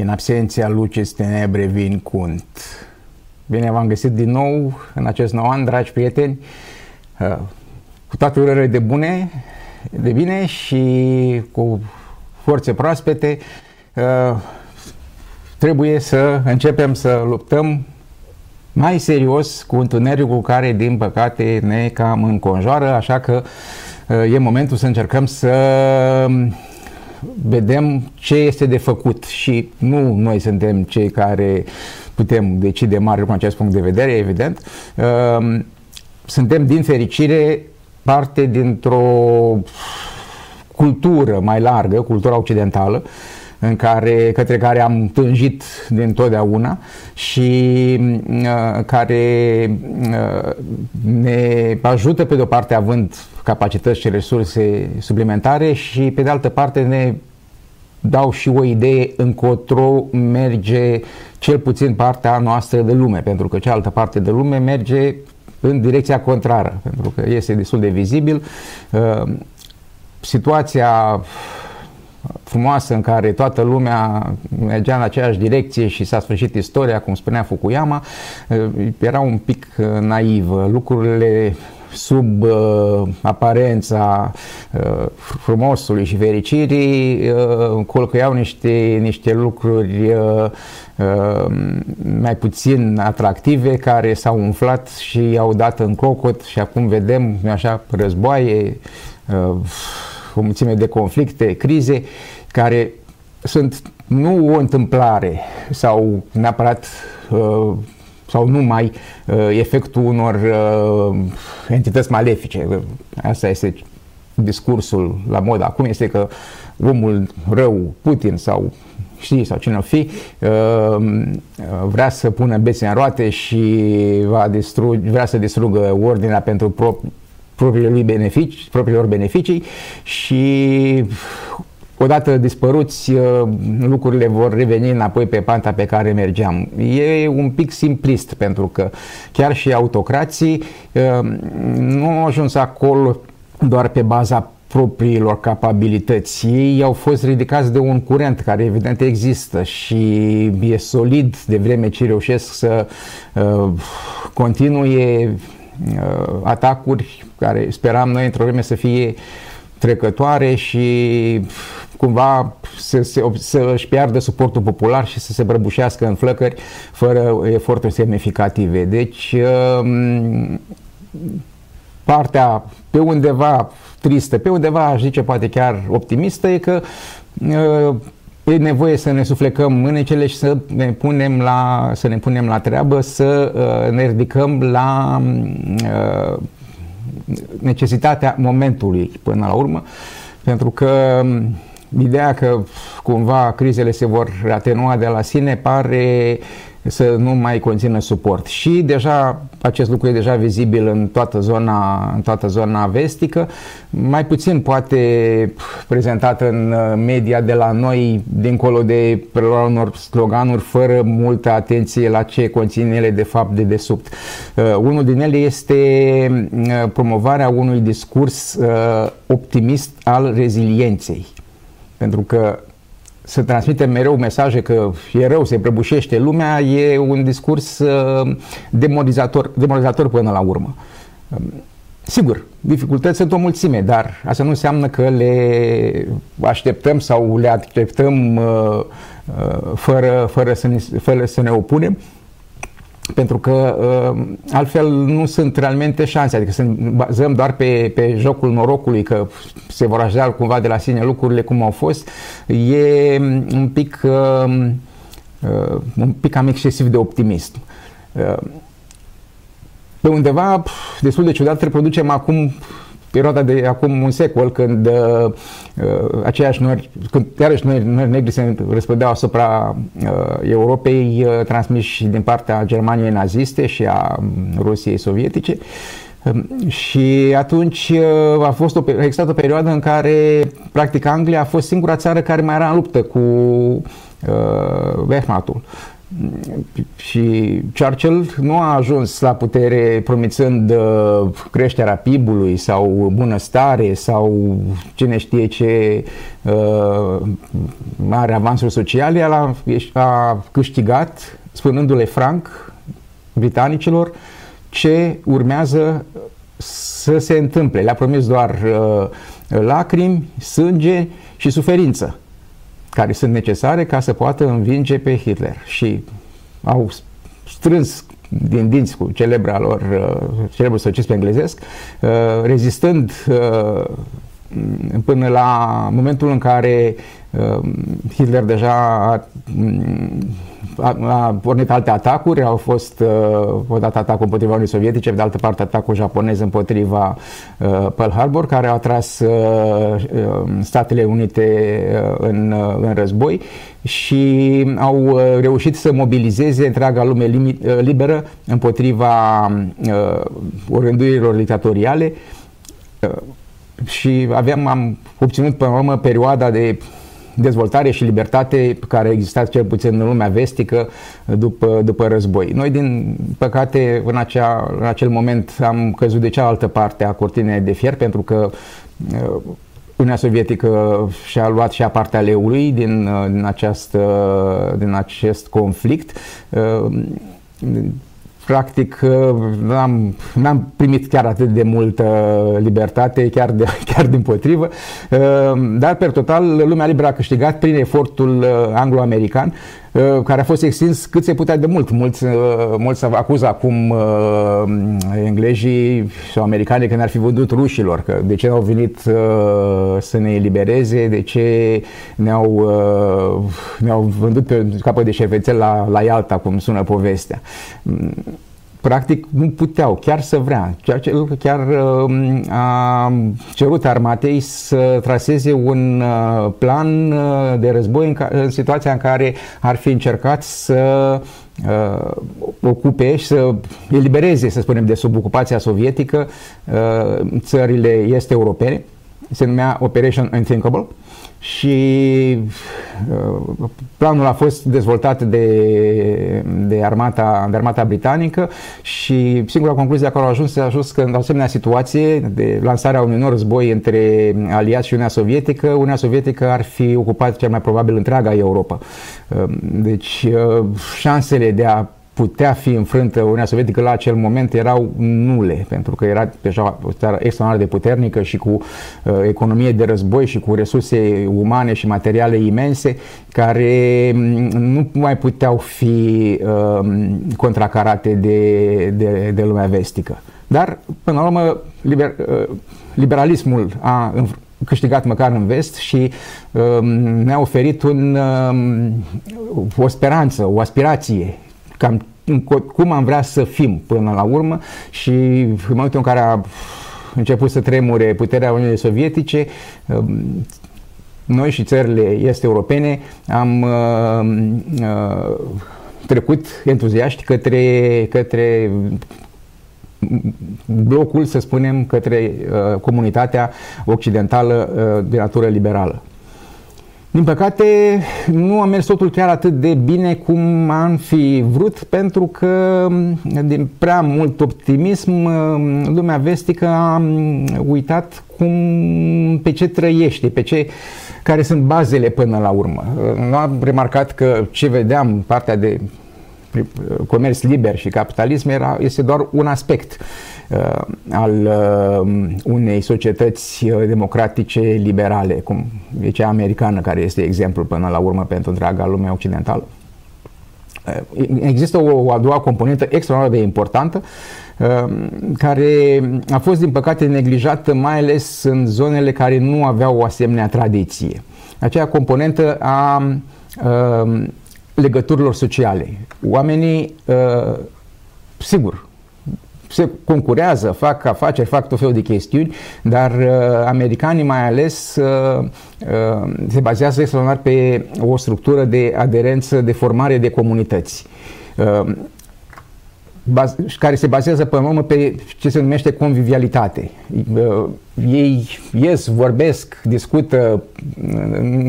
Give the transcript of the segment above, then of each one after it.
în absenția lucis tenebre vin cunt. Bine v-am găsit din nou în acest nou an, dragi prieteni, uh, cu toate urările de bune, de bine și cu forțe proaspete. Uh, trebuie să începem să luptăm mai serios cu întunericul care, din păcate, ne cam înconjoară, așa că uh, e momentul să încercăm să vedem ce este de făcut și nu noi suntem cei care putem decide mare cu acest punct de vedere, evident. Ehm, suntem, din fericire, parte dintr-o cultură mai largă, cultura occidentală, în care, către care am tânjit din totdeauna și uh, care uh, ne ajută pe de o parte având capacități și resurse suplimentare și pe de altă parte ne dau și o idee încotro merge cel puțin partea noastră de lume, pentru că cealaltă parte de lume merge în direcția contrară, pentru că este destul de vizibil. Uh, situația frumoasă în care toată lumea mergea în aceeași direcție și s-a sfârșit istoria, cum spunea Fukuyama, uh, era un pic uh, naivă. Lucrurile sub uh, aparența uh, frumosului și fericirii uh, colcăiau niște, niște lucruri uh, uh, mai puțin atractive care s-au umflat și au dat în cocot și acum vedem așa războaie, uh, o mulțime de conflicte, crize care sunt nu o întâmplare sau neapărat uh, sau numai uh, efectul unor uh, entități malefice. Asta este discursul la mod acum, este că omul rău, Putin sau știi, sau cine o fi, uh, vrea să pună bețe în roate și va distruge, vrea să distrugă ordinea pentru pro, propriile lui beneficii, propriilor beneficii și odată dispăruți, uh, lucrurile vor reveni înapoi pe panta pe care mergeam. E un pic simplist pentru că chiar și autocrații uh, nu au ajuns acolo doar pe baza propriilor capabilități. Ei au fost ridicați de un curent care evident există și e solid de vreme ce reușesc să uh, continue uh, atacuri care speram noi într-o vreme să fie trecătoare și cumva să, să, să își piardă suportul popular și să se brăbușească în flăcări fără eforturi semnificative. Deci um, partea pe undeva tristă, pe undeva aș zice poate chiar optimistă e că uh, e nevoie să ne suflecăm mânecele și să ne punem la, să ne punem la treabă, să uh, ne ridicăm la uh, necesitatea momentului până la urmă, pentru că um, ideea că cumva crizele se vor atenua de la sine pare să nu mai conțină suport. Și deja acest lucru e deja vizibil în toată zona, în toată zona vestică, mai puțin poate prezentat în media de la noi, dincolo de preluarea unor sloganuri, fără multă atenție la ce conțin ele de fapt de desubt. Uh, unul din ele este uh, promovarea unui discurs uh, optimist al rezilienței. Pentru că să transmitem mereu mesaje că e rău, se prăbușește lumea, e un discurs uh, demonizator, demonizator până la urmă. Um, sigur, dificultăți sunt o mulțime, dar asta nu înseamnă că le așteptăm sau le acceptăm uh, uh, fără, fără, să ne, fără să ne opunem pentru că uh, altfel nu sunt realmente șanse, adică să bazăm doar pe, pe jocul norocului că se vor ajunge cumva de la sine lucrurile cum au fost, e un pic, uh, uh, un pic cam excesiv de optimism. Uh, pe undeva destul de ciudat reproducem acum perioada de acum un secol, când uh, aceiași nori, când iarăși nori, nori negri se răspândeau asupra uh, Europei, uh, transmiși din partea Germaniei naziste și a um, Rusiei sovietice. Um, și atunci uh, a fost o, a existat o perioadă în care, practic, Anglia a fost singura țară care mai era în luptă cu uh, Wehrmachtul. Și Churchill nu a ajuns la putere promițând uh, creșterea PIB-ului sau bunăstare sau cine știe ce uh, mare avansuri sociale, el a, a câștigat spunându-le franc britanicilor ce urmează să se întâmple. Le-a promis doar uh, lacrimi, sânge și suferință care sunt necesare ca să poată învinge pe Hitler. Și au strâns din dinți cu celebra lor, uh, celebrul socialism englezesc, uh, rezistând uh, până la momentul în care Hitler deja a a, a pornit alte atacuri, au fost uh, odată atacul împotriva Uniunii Sovietice, pe de altă parte atacul japonez împotriva uh, Pearl Harbor, care au atras uh, uh, Statele Unite uh, în, uh, în război și au uh, reușit să mobilizeze întreaga lume limi, uh, liberă împotriva uh, orânduirilor dictatoriale. Uh, și aveam, am obținut până la urmă perioada de dezvoltare și libertate care a existat cel puțin în lumea vestică după, după război. Noi, din păcate, în, acea, în acel moment am căzut de cealaltă parte a cortinei de fier pentru că uh, Uniunea Sovietică și-a luat și a partea leului din, uh, din, această, din acest conflict uh, practic n-am, n-am primit chiar atât de multă libertate, chiar, de, chiar din potrivă, dar per total lumea liberă a câștigat prin efortul uh, anglo-american. Uh, care a fost extins cât se putea de mult. Mulți, uh, mulți acuză acum uh, englezii sau americanii că ne-ar fi vândut rușilor, că de ce au venit să ne elibereze, de ce ne-au, ne-au vândut pe capăt de șervețel la, la Ialta, cum sună povestea practic nu puteau chiar să vrea. Chiar, chiar um, a cerut armatei să traseze un uh, plan uh, de război în, ca, în situația în care ar fi încercat să uh, ocupe și să elibereze, să spunem, de sub ocupația sovietică uh, țările este europene. Se numea Operation Unthinkable și uh, planul a fost dezvoltat de, de, armata, de armata britanică și singura concluzie acolo a ajuns, a ajuns că în asemenea situație de lansarea unui nou război între aliați și Uniunea Sovietică, Uniunea Sovietică ar fi ocupat cel mai probabil întreaga Europa. Uh, deci uh, șansele de a putea fi înfrântă Uniunea Sovietică la acel moment erau nule, pentru că era deja o țară extraordinar de puternică și cu uh, economie de război și cu resurse umane și materiale imense care mm, nu mai puteau fi uh, contracarate de, de, de lumea vestică. Dar, până la urmă, liber, uh, liberalismul a câștigat măcar în vest și uh, ne-a oferit un, uh, o speranță, o aspirație cam cum am vrea să fim până la urmă și în momentul în care a început să tremure puterea Uniunii Sovietice, um, noi și țările este europene am uh, uh, trecut entuziaști către, către blocul, să spunem, către uh, comunitatea occidentală uh, de natură liberală. Din păcate, nu a mers totul chiar atât de bine cum am fi vrut, pentru că din prea mult optimism, lumea vestică a uitat cum, pe ce trăiește, pe ce, care sunt bazele până la urmă. Nu am remarcat că ce vedeam, partea de comerț liber și capitalism era, este doar un aspect uh, al uh, unei societăți uh, democratice liberale, cum e cea americană, care este exemplu până la urmă pentru întreaga lume occidentală. Uh, există o, o a doua componentă extraordinar de importantă uh, care a fost din păcate neglijată mai ales în zonele care nu aveau o asemenea tradiție. Aceea componentă a uh, legăturilor sociale. Oamenii, uh, sigur, se concurează, fac afaceri, fac tot felul de chestiuni, dar uh, americanii mai ales uh, uh, se bazează extraordinar pe o structură de aderență, de formare de comunități. Uh, care se bazează pe urmă pe ce se numește convivialitate. Ei ies, vorbesc, discută,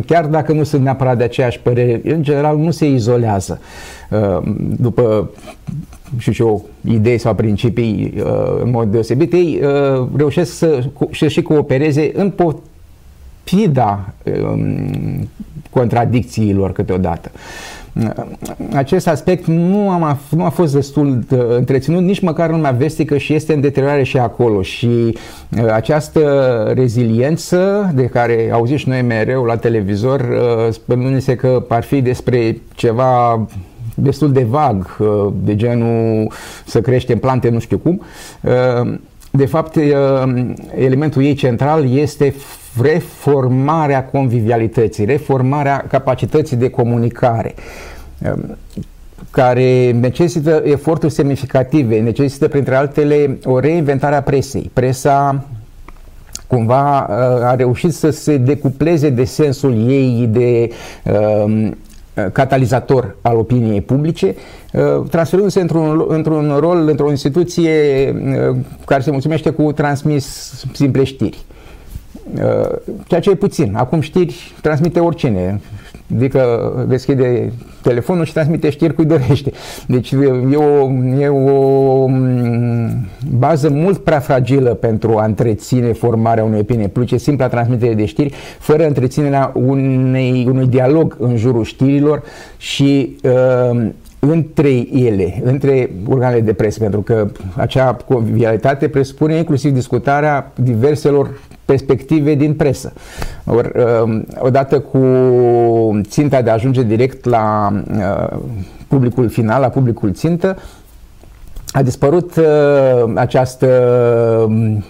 chiar dacă nu sunt neapărat de aceeași părere, în general nu se izolează după și eu, idei sau principii în mod deosebit, ei reușesc să, să și coopereze în pofida um, contradicțiilor câteodată. Acest aspect nu, am, nu a fost destul de întreținut nici măcar în lumea vestică și este în deteriorare și acolo și uh, această reziliență de care auzim și noi mereu la televizor uh, spunându-se că ar fi despre ceva destul de vag, uh, de genul să creștem plante nu știu cum, de fapt, elementul ei central este reformarea convivialității, reformarea capacității de comunicare care necesită eforturi semnificative, necesită printre altele o reinventare a presei. Presa cumva a reușit să se decupleze de sensul ei de um, catalizator al opiniei publice, transferându-se într-un, într-un rol, într-o instituție care se mulțumește cu transmis simple știri. Ceea ce e puțin. Acum știri transmite oricine. Adică deschide telefonul și transmite știri cui dorește. Deci e o, e o mm, bază mult prea fragilă pentru a întreține formarea unei opinie publice, simpla transmitere de știri, fără întreținerea unei, unui dialog în jurul știrilor și uh, între ele, între organele de presă, pentru că acea convivialitate presupune inclusiv discutarea diverselor perspective din presă. Or, um, odată cu ținta de a ajunge direct la uh, publicul final, la publicul țintă, a dispărut uh, această um,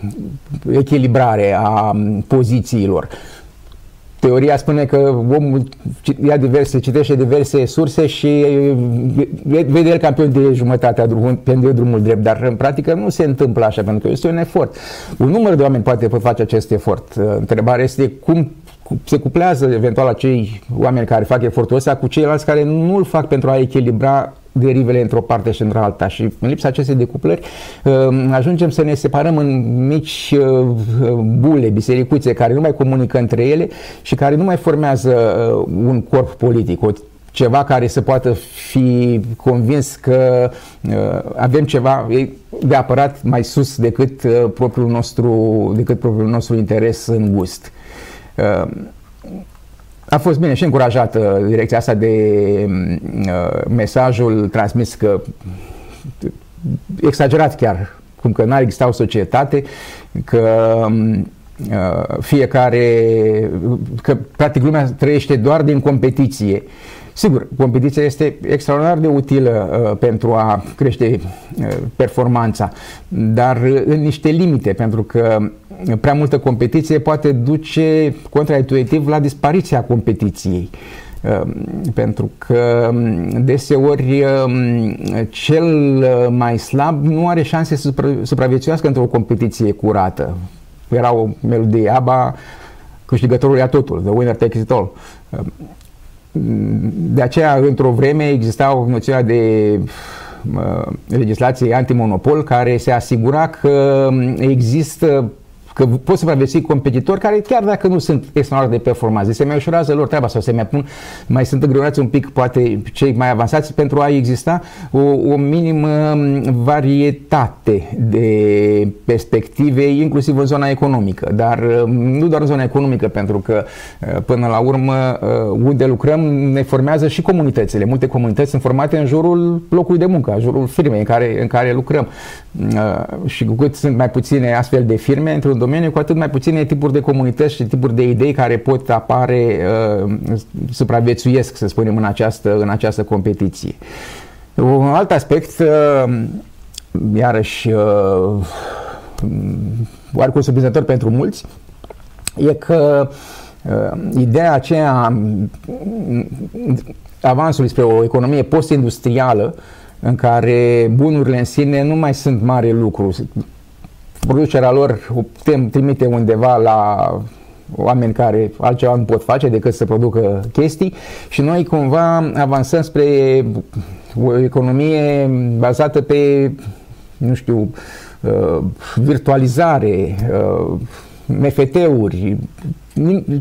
echilibrare a pozițiilor. Teoria spune că omul ia diverse, citește diverse surse și vede el campion de jumătate pe drumul drept, dar în practică nu se întâmplă așa, pentru că este un efort. Un număr de oameni poate face acest efort. Întrebarea este cum se cuplează eventual acei oameni care fac efortul ăsta cu ceilalți care nu îl fac pentru a echilibra derivele într-o parte și într-alta și în lipsa acestei decuplări um, ajungem să ne separăm în mici uh, bule, bisericuțe care nu mai comunică între ele și care nu mai formează uh, un corp politic, o ceva care să poată fi convins că uh, avem ceva de apărat mai sus decât uh, propriul nostru, decât propriul nostru interes în gust. Uh, a fost bine și încurajată direcția asta de uh, mesajul transmis că exagerat chiar, cum că n-ar exista o societate, că uh, fiecare, că practic lumea trăiește doar din competiție Sigur, competiția este extraordinar de utilă uh, pentru a crește uh, performanța, dar în niște limite, pentru că prea multă competiție poate duce contraintuitiv la dispariția competiției uh, pentru că um, deseori um, cel mai slab nu are șanse să supraviețuiască într-o competiție curată. Era o melodie ABBA, câștigătorul ia totul, the winner takes it all. De aceea, într-o vreme, exista o noțiune de legislație antimonopol care se asigura că există că pot supraviețui competitori care, chiar dacă nu sunt extraordinar de performanți, se mai ușurează lor treaba sau se mai pun, mai sunt îngreunați un pic, poate cei mai avansați, pentru a exista o, o minimă varietate de perspective, inclusiv în zona economică, dar nu doar în zona economică, pentru că până la urmă unde lucrăm ne formează și comunitățile. Multe comunități sunt formate în jurul locului de muncă, în jurul firmei în care, în care lucrăm. Și cu cât sunt mai puține astfel de firme într-un domeniu, cu atât mai puține tipuri de comunități și tipuri de idei care pot apare, uh, supraviețuiesc, să spunem, în această, în această competiție. Un alt aspect, uh, iarăși, uh, oarecum surprinzător pentru mulți, e că uh, ideea aceea avansului spre o economie post-industrială în care bunurile în sine nu mai sunt mare lucru, producerea lor o putem trimite undeva la oameni care altceva nu pot face decât să producă chestii și noi cumva avansăm spre o economie bazată pe, nu știu, virtualizare, MFT-uri,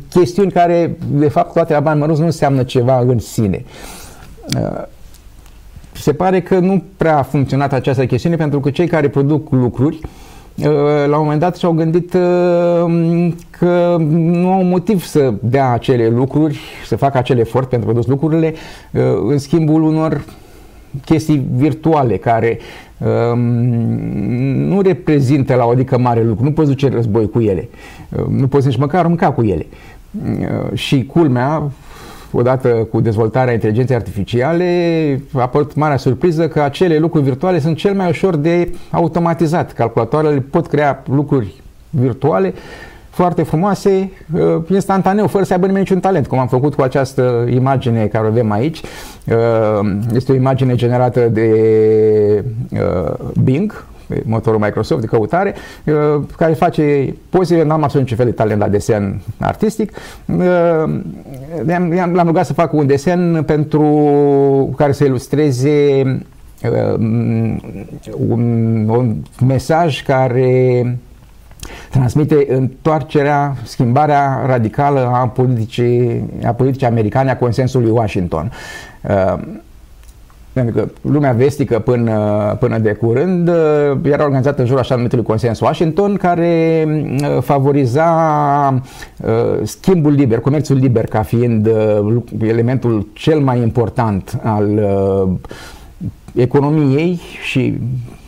chestiuni care, de fapt, toate la bani mărunți nu înseamnă ceva în sine. Se pare că nu prea a funcționat această chestiune pentru că cei care produc lucruri la un moment dat și-au gândit că nu au motiv să dea acele lucruri, să facă acel efort pentru produs lucrurile în schimbul unor chestii virtuale care um, nu reprezintă la o adică mare lucru, nu poți duce război cu ele, nu poți nici măcar mânca cu ele. Uh, și culmea, odată cu dezvoltarea inteligenței artificiale, a apărut marea surpriză că acele lucruri virtuale sunt cel mai ușor de automatizat. Calculatoarele pot crea lucruri virtuale foarte frumoase, uh, instantaneu, fără să aibă nimeni niciun talent, cum am făcut cu această imagine care o avem aici. Uh, este o imagine generată de uh, Bing, motorul Microsoft de căutare, care face poze, n-am absolut niciun fel de talent la desen artistic. L-am rugat să fac un desen pentru care să ilustreze un, un mesaj care transmite întoarcerea, schimbarea radicală a politicii, a politicii americane, a consensului Washington. Uh, pentru că lumea vestică până, până de curând uh, era organizată în jurul așa numitului consens Washington care uh, favoriza schimbul liber, comerțul liber ca fiind elementul cel mai important al economiei și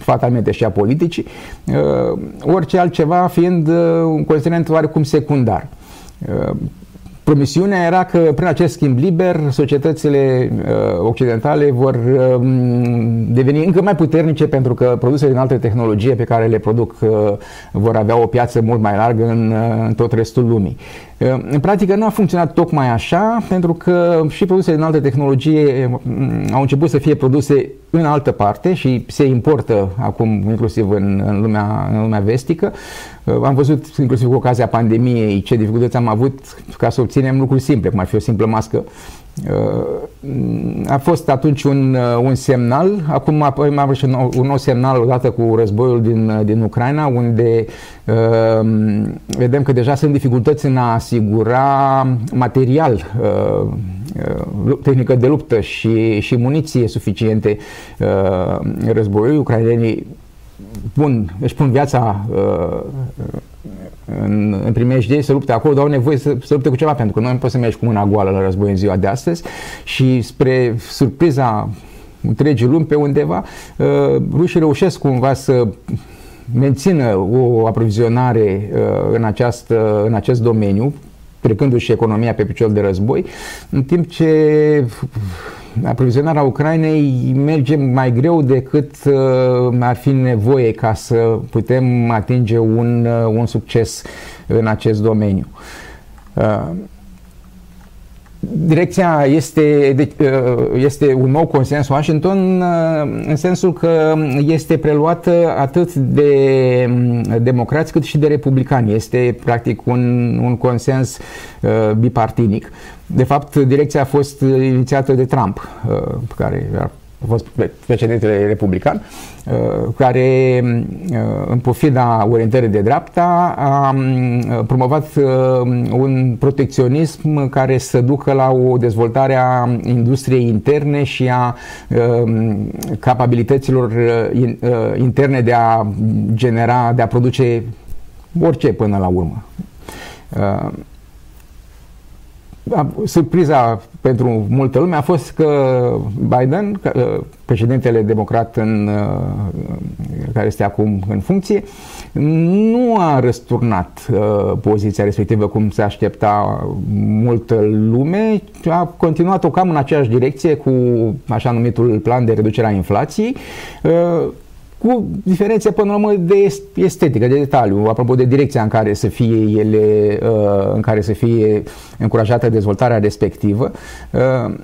fatalmente și a politicii, uh, orice altceva fiind uh, un considerent oarecum secundar. Uh, Promisiunea era că prin acest schimb liber societățile uh, occidentale vor uh, deveni încă mai puternice pentru că produsele din alte tehnologie pe care le produc uh, vor avea o piață mult mai largă în, uh, în tot restul lumii. Uh, în practică nu a funcționat tocmai așa pentru că și produsele din alte tehnologie uh, au început să fie produse în altă parte și se importă acum inclusiv în, în, lumea, în lumea vestică. Uh, am văzut inclusiv cu ocazia pandemiei ce dificultăți am avut ca să obținem lucruri simple, cum ar fi o simplă mască. Uh, a fost atunci un, uh, un semnal, acum apoi mai avut și un nou, un nou semnal odată cu războiul din, din Ucraina, unde uh, vedem că deja sunt dificultăți în a asigura material, uh, tehnică de luptă și, și muniție suficiente uh, războiului. Ucrainenii pun, își pun viața uh, în, în primejdie să lupte acolo, dar au nevoie să, să lupte cu ceva, pentru că noi nu poți să mergi cu mâna goală la război în ziua de astăzi și spre surpriza întregii lumi pe undeva, uh, rușii reușesc cumva să mențină o aprovizionare uh, în, această, în acest domeniu, trecându-și economia pe picior de război, în timp ce aprovizionarea Ucrainei merge mai greu decât uh, ar fi nevoie ca să putem atinge un, uh, un succes în acest domeniu. Uh, direcția este, de, este un nou consens Washington în sensul că este preluată atât de mm, democrați cât și de republicani. Este practic un, un consens bipartinic. De fapt, direcția a fost inițiată de Trump, uh, care a fost președintele republican, uh, care, uh, în pofida orientării de dreapta, a promovat un protecționism care să ducă la o dezvoltare a industriei interne și a capabilităților interne de a genera, de a produce orice până la urmă surpriza pentru multă lume a fost că Biden, uh, președintele democrat în, uh, care este acum în funcție, nu a răsturnat uh, poziția respectivă cum se aștepta multă lume, a continuat-o cam în aceeași direcție cu așa numitul plan de reducere a inflației, cu diferențe până la urmă de estetică, de detaliu, apropo de direcția în care să fie ele, uh, în care să fie încurajată dezvoltarea respectivă. Uh,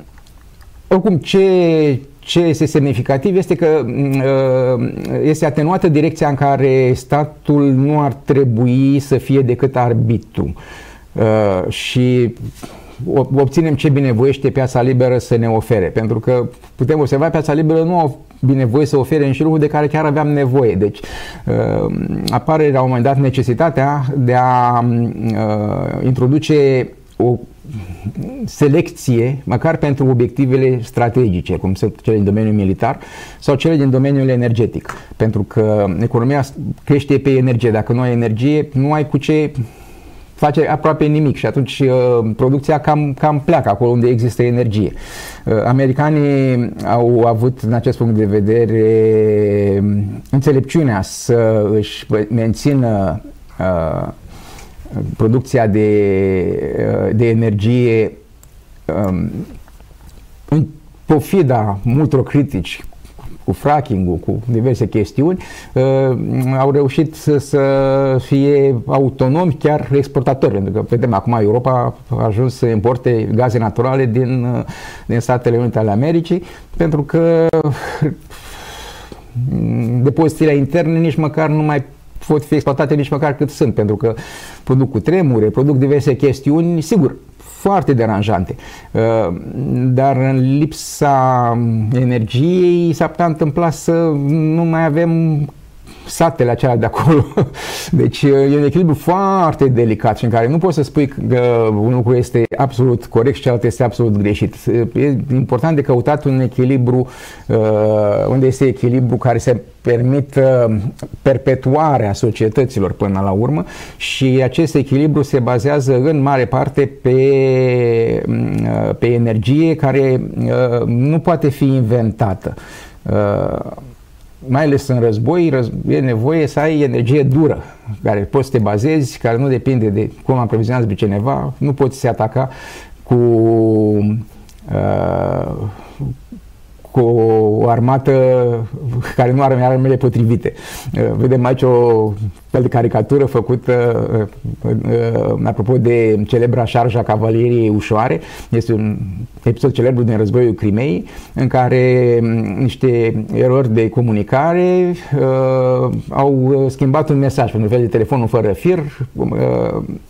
oricum, ce, ce este semnificativ este că uh, este atenuată direcția în care statul nu ar trebui să fie decât arbitru. Și obținem ce binevoiește piața liberă să ne ofere. Pentru că putem observa piața liberă nu binevoie să ofere niște lucruri de care chiar aveam nevoie. Deci uh, apare la un moment dat necesitatea de a uh, introduce o selecție, măcar pentru obiectivele strategice, cum sunt cele din domeniul militar sau cele din domeniul energetic. Pentru că economia crește pe energie. Dacă nu ai energie, nu ai cu ce face aproape nimic și atunci uh, producția cam, cam pleacă acolo unde există energie. Uh, americanii au avut în acest punct de vedere înțelepciunea să își mențină uh, producția de, de energie um, în pofida multor critici cu fracking-ul, cu diverse chestiuni, uh, au reușit să, să fie autonomi, chiar exportatori, pentru că vedem acum Europa a ajuns să importe gaze naturale din, uh, din Statele Unite ale Americii, pentru că depozitele interne nici măcar nu mai pot fi exploatate nici măcar cât sunt, pentru că produc cu tremure, produc diverse chestiuni, sigur, foarte deranjante. Uh, dar în lipsa energiei s-ar putea întâmpla să nu mai avem satele acelea de acolo. Deci e un echilibru foarte delicat și în care nu poți să spui că un lucru este absolut corect și celălalt este absolut greșit. E important de căutat un echilibru uh, unde este echilibru care se permită perpetuarea societăților până la urmă și acest echilibru se bazează în mare parte pe, uh, pe energie care uh, nu poate fi inventată mai ales în război, e nevoie să ai energie dură, care poți să te bazezi, care nu depinde de cum aprovizionează pe cineva, nu poți să se ataca cu uh, cu o armată care nu are armele potrivite. Uh, vedem aici o fel de caricatură făcută uh, uh, apropo de celebra șarja cavaleriei ușoare. Este un episod celebru din războiul Crimei în care um, niște erori de comunicare uh, au schimbat un mesaj pentru fel de telefonul fără fir. Uh,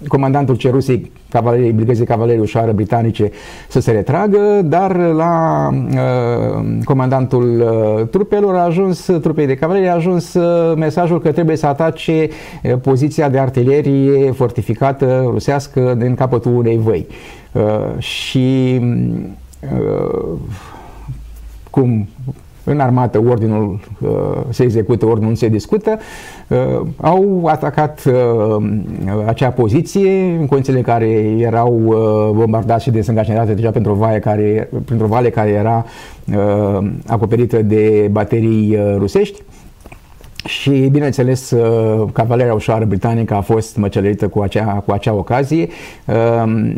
comandantul cerusei cavaleriei, brigăzii cavalerii ușoară britanice să se retragă, dar la uh, comandantul uh, trupelor a ajuns, trupei de cavalerie a ajuns uh, mesajul că trebuie să atace uh, poziția de artilerie fortificată rusească din capătul unei văi. Și cum în armată ordinul uh, se execută, ordinul nu se discută, uh, au atacat uh, acea poziție în condițiile în care erau uh, bombardați și desîngajate deja pentru o vale care, pentru o vale care era uh, acoperită de baterii uh, rusești. Și, bineînțeles, uh, cavaleria ușoară britanică a fost măcelărită cu acea, cu acea ocazie. Uh,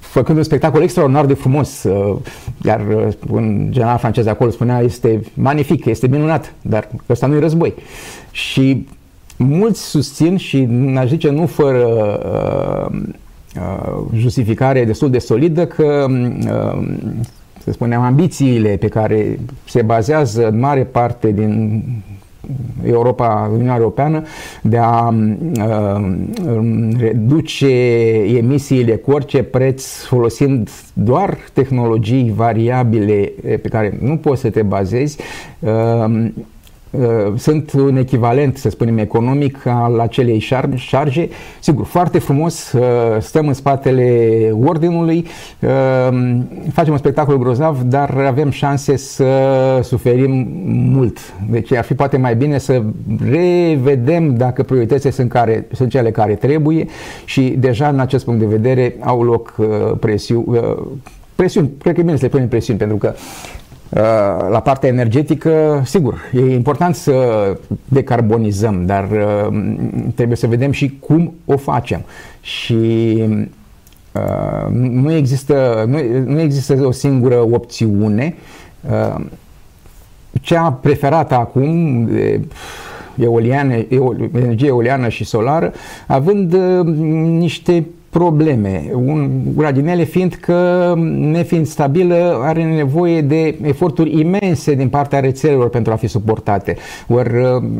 făcând un spectacol extraordinar de frumos, uh, iar uh, un general francez acolo spunea este magnific, este minunat, dar ăsta nu e război. Și mulți susțin și aș zice nu fără uh, uh, justificare destul de solidă că uh, să spunem, ambițiile pe care se bazează în mare parte din Europa, Uniunea Europeană de a uh, reduce emisiile cu orice preț folosind doar tehnologii variabile pe care nu poți să te bazezi uh, Uh, sunt un echivalent, să spunem, economic al acelei șarge. Sigur, foarte frumos, uh, stăm în spatele ordinului, uh, facem un spectacol grozav, dar avem șanse să suferim mult. Deci ar fi poate mai bine să revedem dacă prioritățile sunt, care, sunt cele care trebuie și deja în acest punct de vedere au loc presiuni, presiuni, cred că e bine să le punem presiuni, pentru că Uh, la partea energetică, sigur, e important să decarbonizăm, dar uh, trebuie să vedem și cum o facem. Și uh, nu există, nu, nu există o singură opțiune. Cea preferată acum, eoliană, energie eoliană și solară, având niște probleme. Un, una din ele fiind că, nefiind stabilă, are nevoie de eforturi imense din partea rețelelor pentru a fi suportate. Ori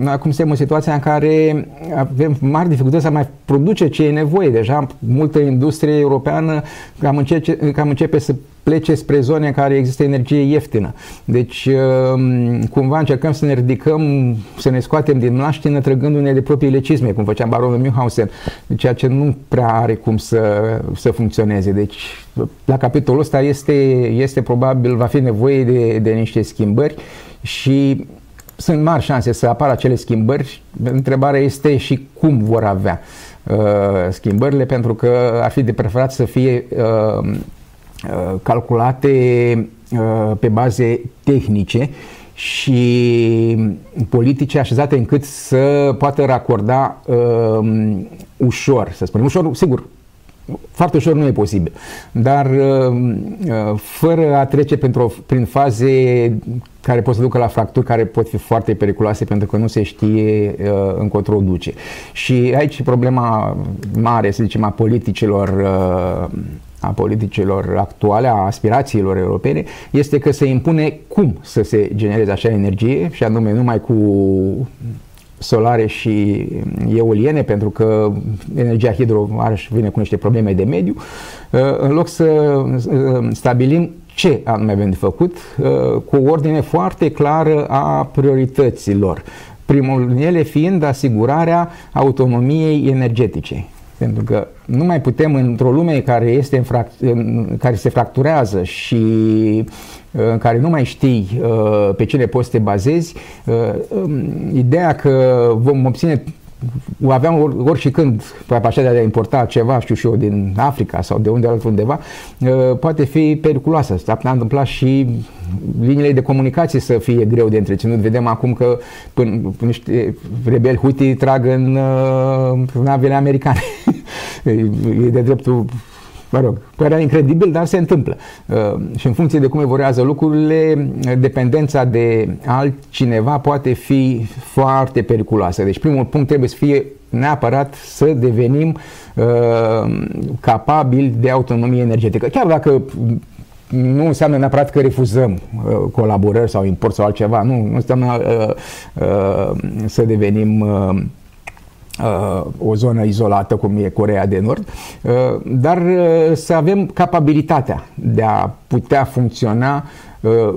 acum suntem în situația în care avem mari dificultăți să mai produce ce e nevoie. Deja multă industrie europeană cam începe, cam începe să plece spre zone în care există energie ieftină. Deci, um, cumva încercăm să ne ridicăm, să ne scoatem din mlaștină trăgându-ne de propriile cizme, cum făcea baronul Münchhausen, ceea ce nu prea are cum să, să funcționeze. Deci, la capitolul ăsta este, este probabil, va fi nevoie de, de niște schimbări și sunt mari șanse să apară acele schimbări. Întrebarea este și cum vor avea uh, schimbările, pentru că ar fi de preferat să fie uh, Uh, calculate uh, pe baze tehnice și politice așezate încât să poată racorda uh, ușor, să spunem. Ușor, sigur, foarte ușor nu e posibil, dar uh, fără a trece pentru, prin faze care pot să ducă la fracturi care pot fi foarte periculoase pentru că nu se știe uh, încotro duce. Și aici problema mare, să zicem, a politicilor uh, a politicilor actuale, a aspirațiilor europene, este că se impune cum să se genereze așa energie și anume numai cu solare și eoliene, pentru că energia hidro are vine cu niște probleme de mediu, uh, în loc să uh, stabilim ce anume avem de făcut, uh, cu o ordine foarte clară a priorităților. Primul din ele fiind asigurarea autonomiei energetice. Pentru că nu mai putem într-o lume care, este în frac- în, care se fracturează și uh, în care nu mai știi uh, pe ce le poți să te bazezi, uh, um, ideea că vom obține aveam or, ori și când capacitatea de a importa ceva, știu și eu, din Africa sau de unde altundeva, poate fi periculoasă. S-a întâmplat și liniile de comunicație să fie greu de întreținut. Vedem acum că până, niște rebeli Houthi trag în uh, navele americane. e de dreptul mă rog, părea incredibil, dar se întâmplă. Uh, și în funcție de cum evoluează lucrurile, dependența de altcineva poate fi foarte periculoasă. Deci primul punct trebuie să fie neapărat să devenim uh, capabili de autonomie energetică. Chiar dacă nu înseamnă neapărat că refuzăm uh, colaborări sau import sau altceva, nu, nu înseamnă uh, uh, să devenim uh, uh, o zonă izolată cum e Corea de Nord, uh, dar uh, să avem capabilitatea de a putea funcționa uh,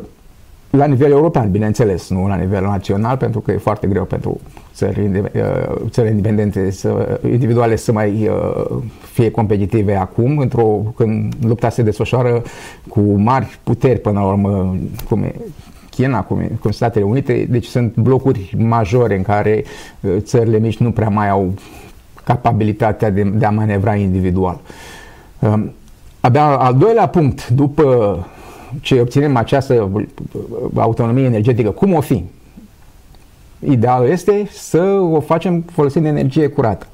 la nivel european, bineînțeles, nu la nivel național, pentru că e foarte greu pentru țări, uh, țări independente să, individuale să mai uh, fie competitive acum, într-o, când lupta se desfășoară cu mari puteri până la urmă, cum e China, cum, e, cum Statele Unite, deci sunt blocuri majore în care uh, țările mici nu prea mai au capabilitatea de, de a manevra individual. Um, abia al doilea punct, după ce obținem această autonomie energetică, cum o fi? Idealul este să o facem folosind energie curată.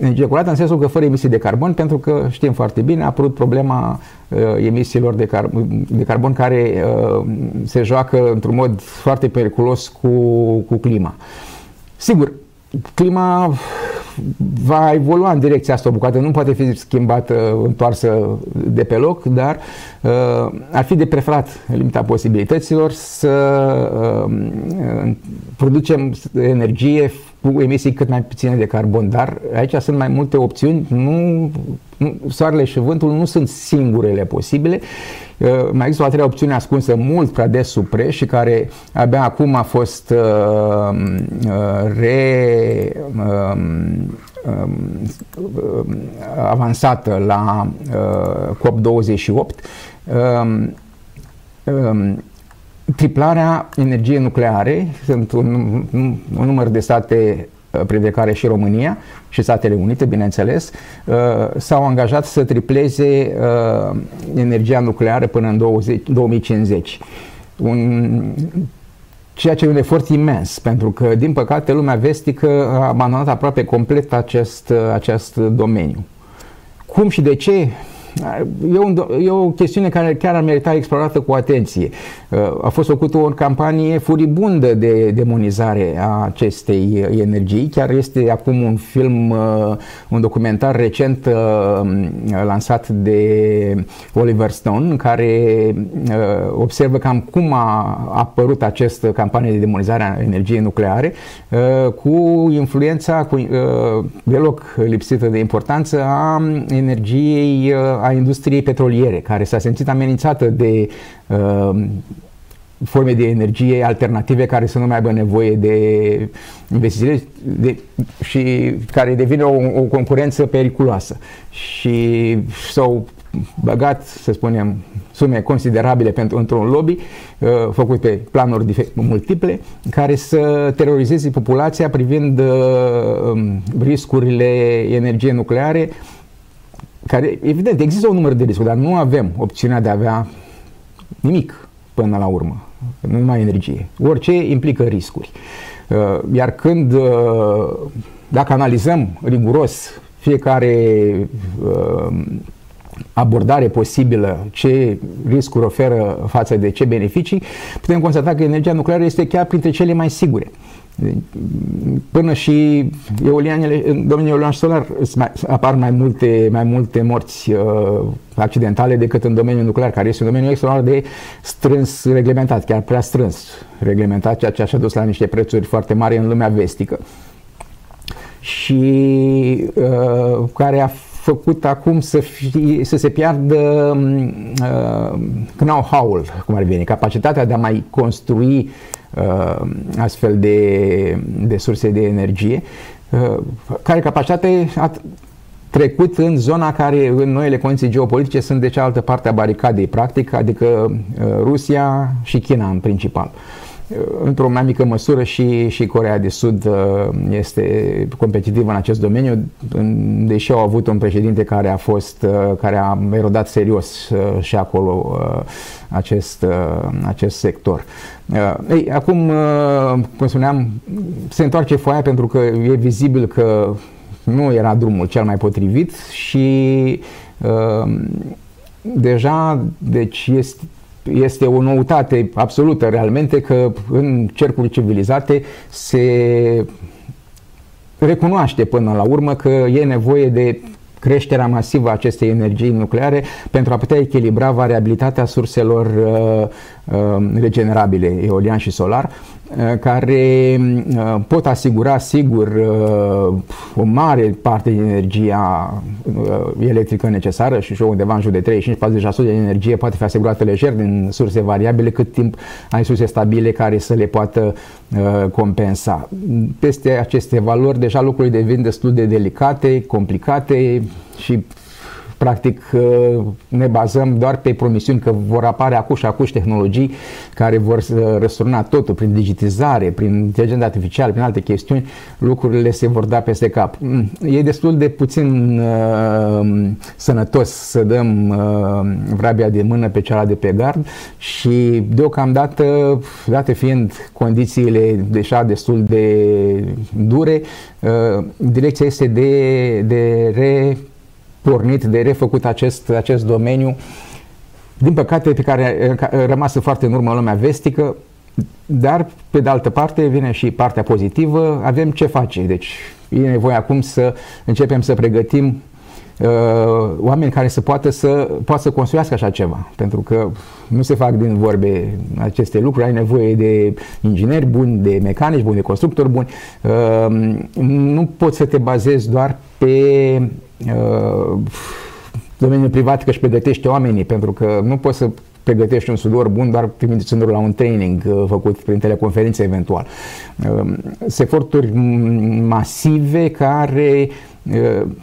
Energie curată în sensul că fără emisii de carbon, pentru că știm foarte bine, a apărut problema uh, emisiilor de, car- de carbon care uh, se joacă într-un mod foarte periculos cu, cu clima. Sigur, clima va evolua în direcția asta o bucată, nu poate fi schimbată, întoarsă de pe loc, dar uh, ar fi de preferat, în limita posibilităților, să uh, producem energie cu emisii cât mai puține de carbon, dar aici sunt mai multe opțiuni, nu, nu, soarele și vântul nu sunt singurele posibile, uh, mai există o a treia opțiune ascunsă mult prea des sub preș și care abia acum a fost uh, uh, re, uh, uh, avansată la uh, COP28. Uh, uh, triplarea energiei nucleare, sunt un, un număr de state uh, printre care și România și Statele Unite, bineînțeles, uh, s-au angajat să tripleze uh, energia nucleară până în 20, 2050. Un, ceea ce e un efort imens, pentru că, din păcate, lumea vestică a abandonat aproape complet acest, acest domeniu. Cum și de ce? E, un, e o chestiune care chiar ar merita explorată cu atenție. Uh, a fost făcută o campanie furibundă de demonizare a acestei energii. Chiar este acum un film, uh, un documentar recent lansat de Oliver Stone, în care observă cam cum a apărut această campanie de demonizare a energiei nucleare cu influența cu, deloc lipsită de importanță a energiei a industriei petroliere, care s-a simțit amenințată de uh, forme de energie alternative care să nu mai aibă nevoie de investiții de, și care devine o, o concurență periculoasă. Și s-au băgat, să spunem, sume considerabile pentru într-un lobby uh, făcut pe planuri multiple care să terorizeze populația privind uh, um, riscurile energiei nucleare care, evident, există un număr de riscuri, dar nu avem opțiunea de a avea nimic până la urmă, nu numai energie. Orice implică riscuri. Uh, iar când, uh, dacă analizăm riguros fiecare uh, abordare posibilă, ce riscuri oferă față de ce beneficii, putem constata că energia nucleară este chiar printre cele mai sigure. Până și eolianele, în domeniul eolian solar apar mai multe, mai multe morți uh, accidentale decât în domeniul nuclear, care este un domeniu extraordinar de strâns reglementat, chiar prea strâns reglementat, ceea ce a dus la niște prețuri foarte mari în lumea vestică. Și uh, care a făcut acum să, fie, să se piardă uh, know-how-ul, cum ar veni, capacitatea de a mai construi uh, astfel de, de surse de energie, uh, care capacitate a trecut în zona care în noile condiții geopolitice sunt de cealaltă parte a baricadei, practic, adică uh, Rusia și China în principal. Uh, într-o mai mică măsură și, și Corea de Sud uh, este competitivă în acest domeniu, deși au avut un președinte care a fost, uh, care a erodat serios uh, și acolo acest, acest sector. Ei, acum, cum spuneam, se întoarce foaia pentru că e vizibil că nu era drumul cel mai potrivit și deja, deci este este o noutate absolută realmente că în cercuri civilizate se recunoaște până la urmă că e nevoie de creșterea masivă a acestei energii nucleare pentru a putea echilibra variabilitatea surselor uh, uh, regenerabile, eolian și solar, Uh, care uh, pot asigura sigur uh, o mare parte din energia electrică necesară și și undeva în jur de 35-40% de energie poate fi asigurată lejer din surse variabile cât timp ai surse stabile care să le poată compensa. Peste aceste valori deja lucrurile devin destul de delicate, complicate și Practic uh, ne bazăm doar pe promisiuni că vor apare acum și acum tehnologii care vor răsturna totul prin digitizare, prin inteligență artificială, prin alte chestiuni, lucrurile se vor da peste cap. Mm, e destul de puțin uh, sănătos să dăm uh, vrabia de mână pe cea de pe gard și deocamdată, date fiind condițiile deja destul de dure, uh, direcția este de, de re pornit, de refăcut acest, acest domeniu, din păcate, pe care a rămas foarte în urmă lumea vestică, dar, pe de altă parte, vine și partea pozitivă, avem ce face. Deci, e nevoie acum să începem să pregătim uh, oameni care să poată să, poată să construiască așa ceva. Pentru că nu se fac din vorbe aceste lucruri, ai nevoie de ingineri buni, de mecanici buni, de constructori buni. Uh, nu poți să te bazezi doar pe Uh, domeniul privat că își pregătește oamenii, pentru că nu poți să pregătești un sudor bun doar trimițându-l la un training uh, făcut prin teleconferință eventual. Uh, eforturi masive care uh,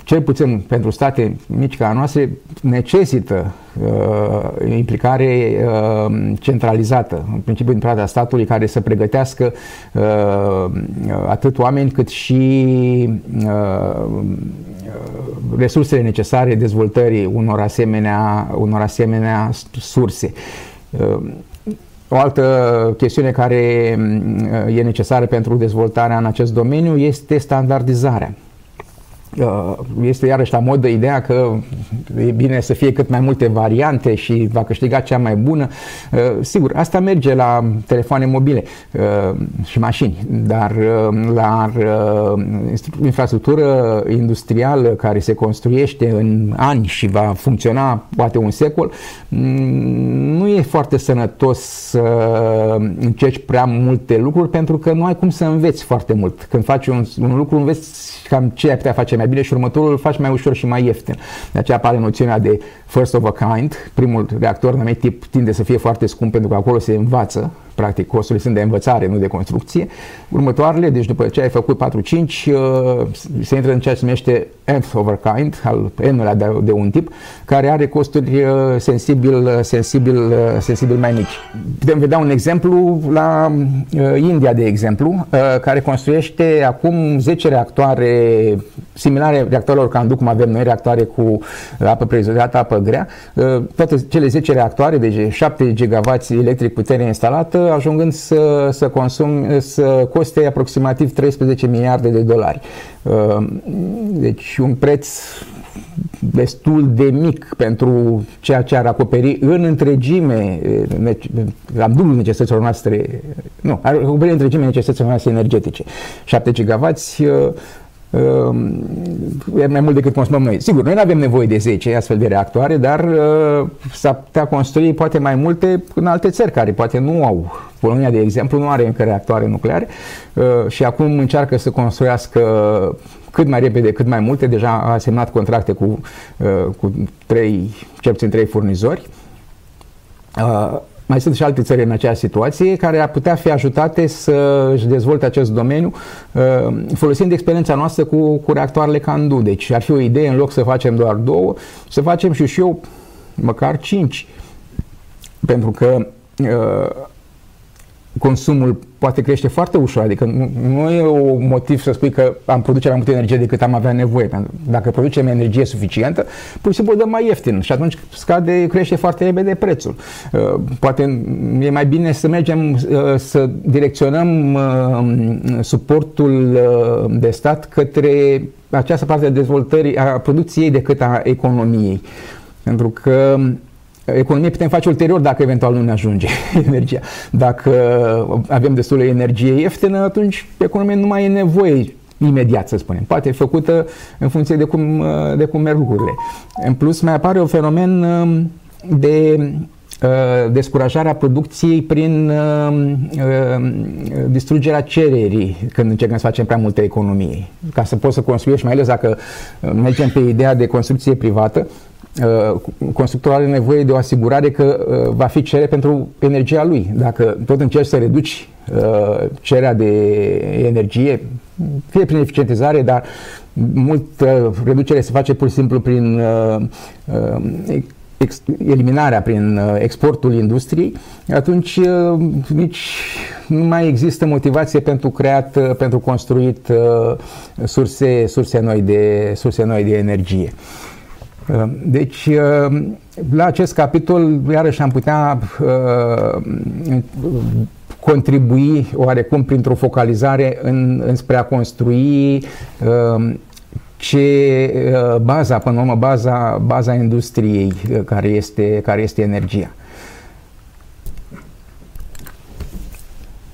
cel puțin pentru state mici ca noastre, necesită uh, implicare uh, centralizată, în principiu din partea statului, care să pregătească uh, atât oameni cât și uh, resursele necesare dezvoltării unor asemenea, unor asemenea surse. O altă chestiune care mm, e necesară pentru dezvoltarea în acest domeniu este standardizarea. Uh, este iarăși la modă ideea că e bine să fie cât mai multe variante și va câștiga cea mai bună. Uh, sigur, asta merge la telefoane mobile uh, și mașini, dar la infrastructură industrială care se construiește în ani și va funcționa poate un secol, mm, nu e foarte sănătos să încerci prea multe lucruri pentru că nu ai cum să înveți foarte mult. Când faci un, un lucru, înveți cam ce ai putea face mai bine și următorul îl faci mai ușor și mai ieftin. De aceea apare noțiunea de first of a kind. Primul reactor de tip tinde să fie foarte scump pentru că acolo se învață practic costurile sunt de învățare, nu de construcție. Următoarele, deci după ce ai făcut 4-5, uh, se intră în ceea ce se numește nth over kind, al n de, de un tip, care are costuri uh, sensibil, uh, sensibil, sensibil mai mici. Putem vedea un exemplu la India, de exemplu, care construiește acum 10 reactoare similare reactoarelor Candu, cum avem noi, reactoare cu apă preizolată, apă grea. Toate cele 10 reactoare, deci 7 gigavați electric putere instalată, ajungând să, să, consum, să coste aproximativ 13 miliarde de dolari. Uh, deci un preț destul de mic pentru ceea ce ar acoperi în întregime, la dublu necesităților noastre, nu, ar acoperi în întregime necesităților noastre energetice. 7 gigavați e mai mult decât consumăm noi. Sigur, noi nu avem nevoie de 10 astfel de reactoare, dar uh, s-ar putea construi poate mai multe în alte țări care poate nu au. Polonia, de exemplu, nu are încă reactoare nucleare uh, și acum încearcă să construiască cât mai repede, cât mai multe. Deja a semnat contracte cu, uh, cu trei, cel puțin trei furnizori. Uh, mai sunt și alte țări în aceeași situație care ar putea fi ajutate să își dezvolte acest domeniu uh, folosind experiența noastră cu, cu reactoarele Candu. Deci ar fi o idee, în loc să facem doar două, să facem și și eu măcar cinci. Pentru că uh, consumul poate crește foarte ușor, adică nu, nu e un motiv să spui că am produce mai multă energie decât am avea nevoie. Dacă producem energie suficientă, pur și simplu dăm mai ieftin și atunci scade, crește foarte repede prețul. Uh, poate e mai bine să mergem uh, să direcționăm uh, suportul de stat către această parte de dezvoltării a producției decât a economiei. Pentru că Economie putem face ulterior dacă eventual nu ne ajunge energia. Dacă avem destulă energie ieftină, atunci economia nu mai e nevoie imediat, să spunem. Poate făcută în funcție de cum, de cum merg lucrurile. În plus, mai apare un fenomen um, de uh, descurajarea producției prin uh, uh, distrugerea cererii când încercăm să facem prea multe economii. Ca să poți să construiești, mai ales dacă mergem pe ideea de construcție privată, Uh, constructorul are nevoie de o asigurare că uh, va fi cerere pentru energia lui. Dacă tot încerci să reduci uh, cererea de energie, fie prin eficientizare, dar mult reducere se face pur și simplu prin eliminarea prin exportul industriei, atunci nici nu mai există motivație pentru creat, pentru construit surse, surse, noi, de, surse noi de energie. Uh, deci, uh, la acest capitol, iarăși am putea uh, contribui oarecum printr-o focalizare în, înspre a construi ce baza, până la urmă, baza, baza industriei care este, care este energia.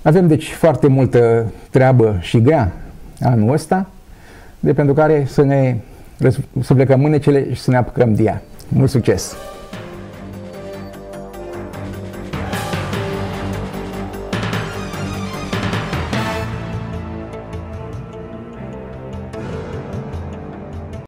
Avem deci foarte multă treabă și grea anul ăsta, de pentru care să ne să plecăm mânecele și să ne apucăm de ea. Mult succes!